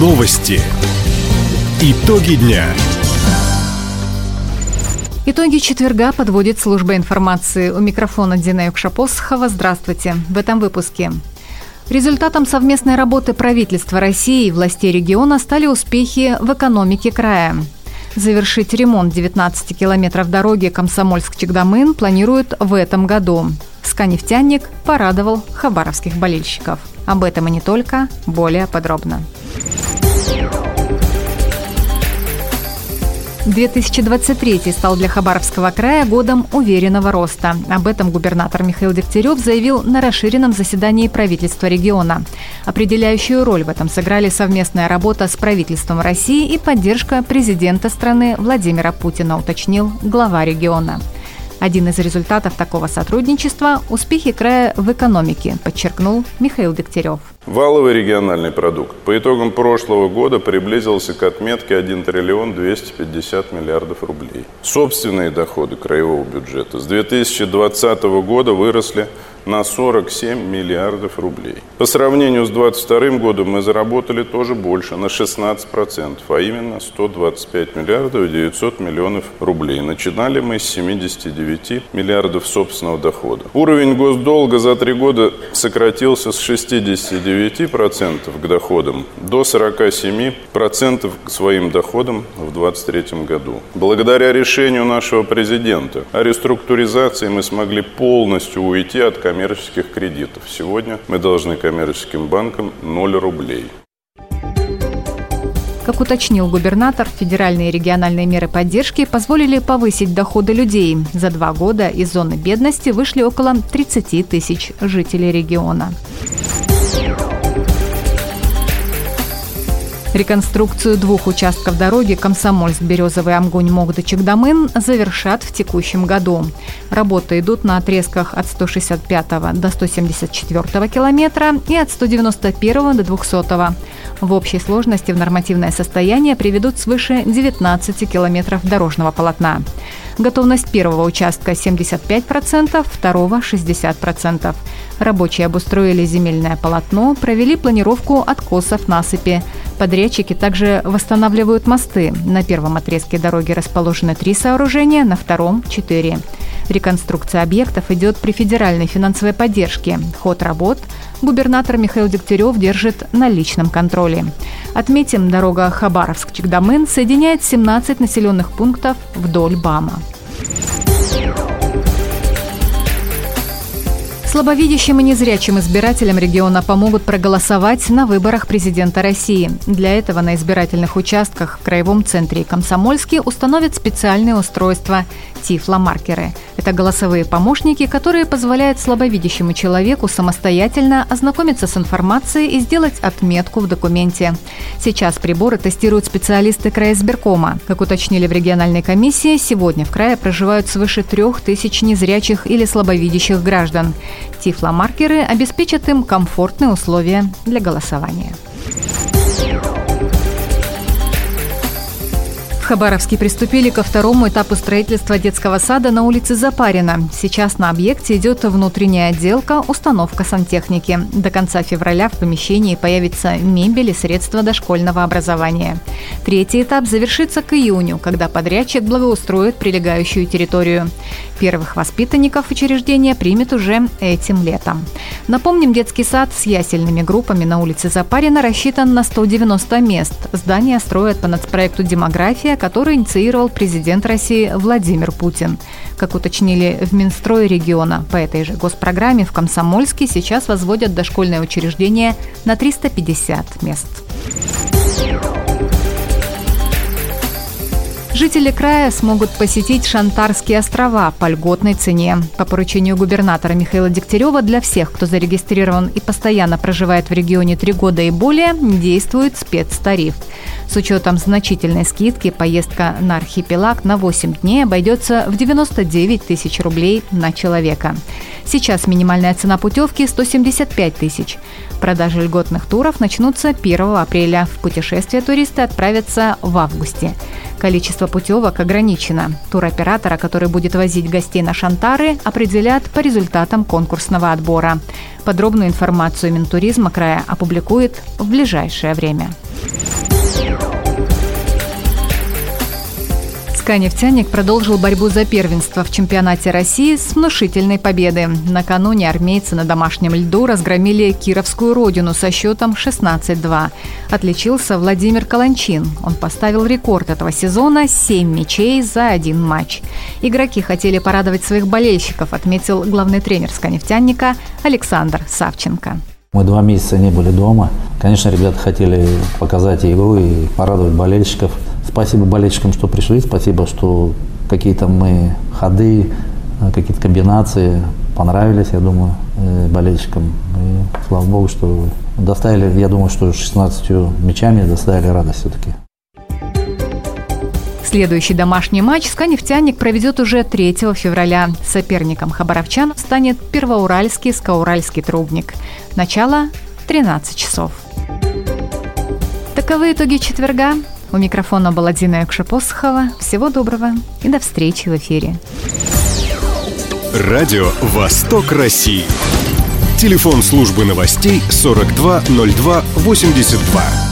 Новости. Итоги дня. Итоги четверга подводит служба информации. У микрофона Дина Юкшапосхова. Здравствуйте. В этом выпуске. Результатом совместной работы правительства России и властей региона стали успехи в экономике края. Завершить ремонт 19 километров дороги Комсомольск-Чегдамын планируют в этом году. Сканефтяник порадовал хабаровских болельщиков. Об этом и не только, более подробно. 2023 стал для Хабаровского края годом уверенного роста. Об этом губернатор Михаил Дегтярев заявил на расширенном заседании правительства региона. Определяющую роль в этом сыграли совместная работа с правительством России и поддержка президента страны Владимира Путина, уточнил глава региона. Один из результатов такого сотрудничества – успехи края в экономике, подчеркнул Михаил Дегтярев. Валовый региональный продукт по итогам прошлого года приблизился к отметке 1 триллион 250 миллиардов рублей. Собственные доходы краевого бюджета с 2020 года выросли на 47 миллиардов рублей. По сравнению с 2022 годом мы заработали тоже больше, на 16%, а именно 125 миллиардов 900 миллионов рублей. Начинали мы с 79 миллиардов собственного дохода. Уровень госдолга за три года сократился с 69% к доходам до 47% к своим доходам в 2023 году. Благодаря решению нашего президента о реструктуризации мы смогли полностью уйти от коммерческих кредитов. Сегодня мы должны коммерческим банкам 0 рублей. Как уточнил губернатор, федеральные и региональные меры поддержки позволили повысить доходы людей. За два года из зоны бедности вышли около 30 тысяч жителей региона. Реконструкцию двух участков дороги Комсомольск-Березовый Амгунь-Могда-Чегдамын завершат в текущем году. Работы идут на отрезках от 165 до 174 километра и от 191 до 200. В общей сложности в нормативное состояние приведут свыше 19 километров дорожного полотна. Готовность первого участка 75%, второго 60%. Рабочие обустроили земельное полотно, провели планировку откосов насыпи. Подрядчики также восстанавливают мосты. На первом отрезке дороги расположены три сооружения, на втором – четыре. Реконструкция объектов идет при федеральной финансовой поддержке. Ход работ губернатор Михаил Дегтярев держит на личном контроле. Отметим, дорога Хабаровск-Чегдамын соединяет 17 населенных пунктов вдоль БАМа. Слабовидящим и незрячим избирателям региона помогут проголосовать на выборах президента России. Для этого на избирательных участках в Краевом центре Комсомольске установят специальные устройства – тифломаркеры. Это голосовые помощники, которые позволяют слабовидящему человеку самостоятельно ознакомиться с информацией и сделать отметку в документе. Сейчас приборы тестируют специалисты края избиркома. Как уточнили в региональной комиссии, сегодня в крае проживают свыше трех тысяч незрячих или слабовидящих граждан. Тифломаркеры обеспечат им комфортные условия для голосования. Хабаровске приступили ко второму этапу строительства детского сада на улице Запарина. Сейчас на объекте идет внутренняя отделка, установка сантехники. До конца февраля в помещении появится мебель и средства дошкольного образования. Третий этап завершится к июню, когда подрядчик благоустроит прилегающую территорию. Первых воспитанников учреждения примет уже этим летом. Напомним, детский сад с ясельными группами на улице Запарина рассчитан на 190 мест. Здание строят по нацпроекту «Демография», который инициировал президент России Владимир Путин. Как уточнили в Минстрое региона, по этой же госпрограмме в Комсомольске сейчас возводят дошкольное учреждение на 350 мест. Жители края смогут посетить Шантарские острова по льготной цене. По поручению губернатора Михаила Дегтярева для всех, кто зарегистрирован и постоянно проживает в регионе три года и более, действует спецтариф. С учетом значительной скидки поездка на архипелаг на 8 дней обойдется в 99 тысяч рублей на человека. Сейчас минимальная цена путевки 175 тысяч. Продажи льготных туров начнутся 1 апреля. В путешествие туристы отправятся в августе. Количество путевок ограничено. Туроператора, который будет возить гостей на Шантары, определят по результатам конкурсного отбора. Подробную информацию Минтуризма края опубликует в ближайшее время. ЦСКА продолжил борьбу за первенство в чемпионате России с внушительной победы. Накануне армейцы на домашнем льду разгромили Кировскую родину со счетом 16-2. Отличился Владимир Каланчин. Он поставил рекорд этого сезона – 7 мячей за один матч. Игроки хотели порадовать своих болельщиков, отметил главный тренер «Сканефтянника» Александр Савченко. Мы два месяца не были дома. Конечно, ребята хотели показать игру и порадовать болельщиков. Спасибо болельщикам, что пришли. Спасибо, что какие-то мы ходы, какие-то комбинации понравились, я думаю, э, болельщикам. И слава богу, что доставили, я думаю, что 16 мячами доставили радость все-таки. Следующий домашний матч «Сканефтяник» проведет уже 3 февраля. Соперником хабаровчан станет Первоуральский Скауральский трубник. Начало 13 часов. Таковы итоги четверга. У микрофона была Дина Якшапосхова. Всего доброго и до встречи в эфире. Радио «Восток России». Телефон службы новостей 420282.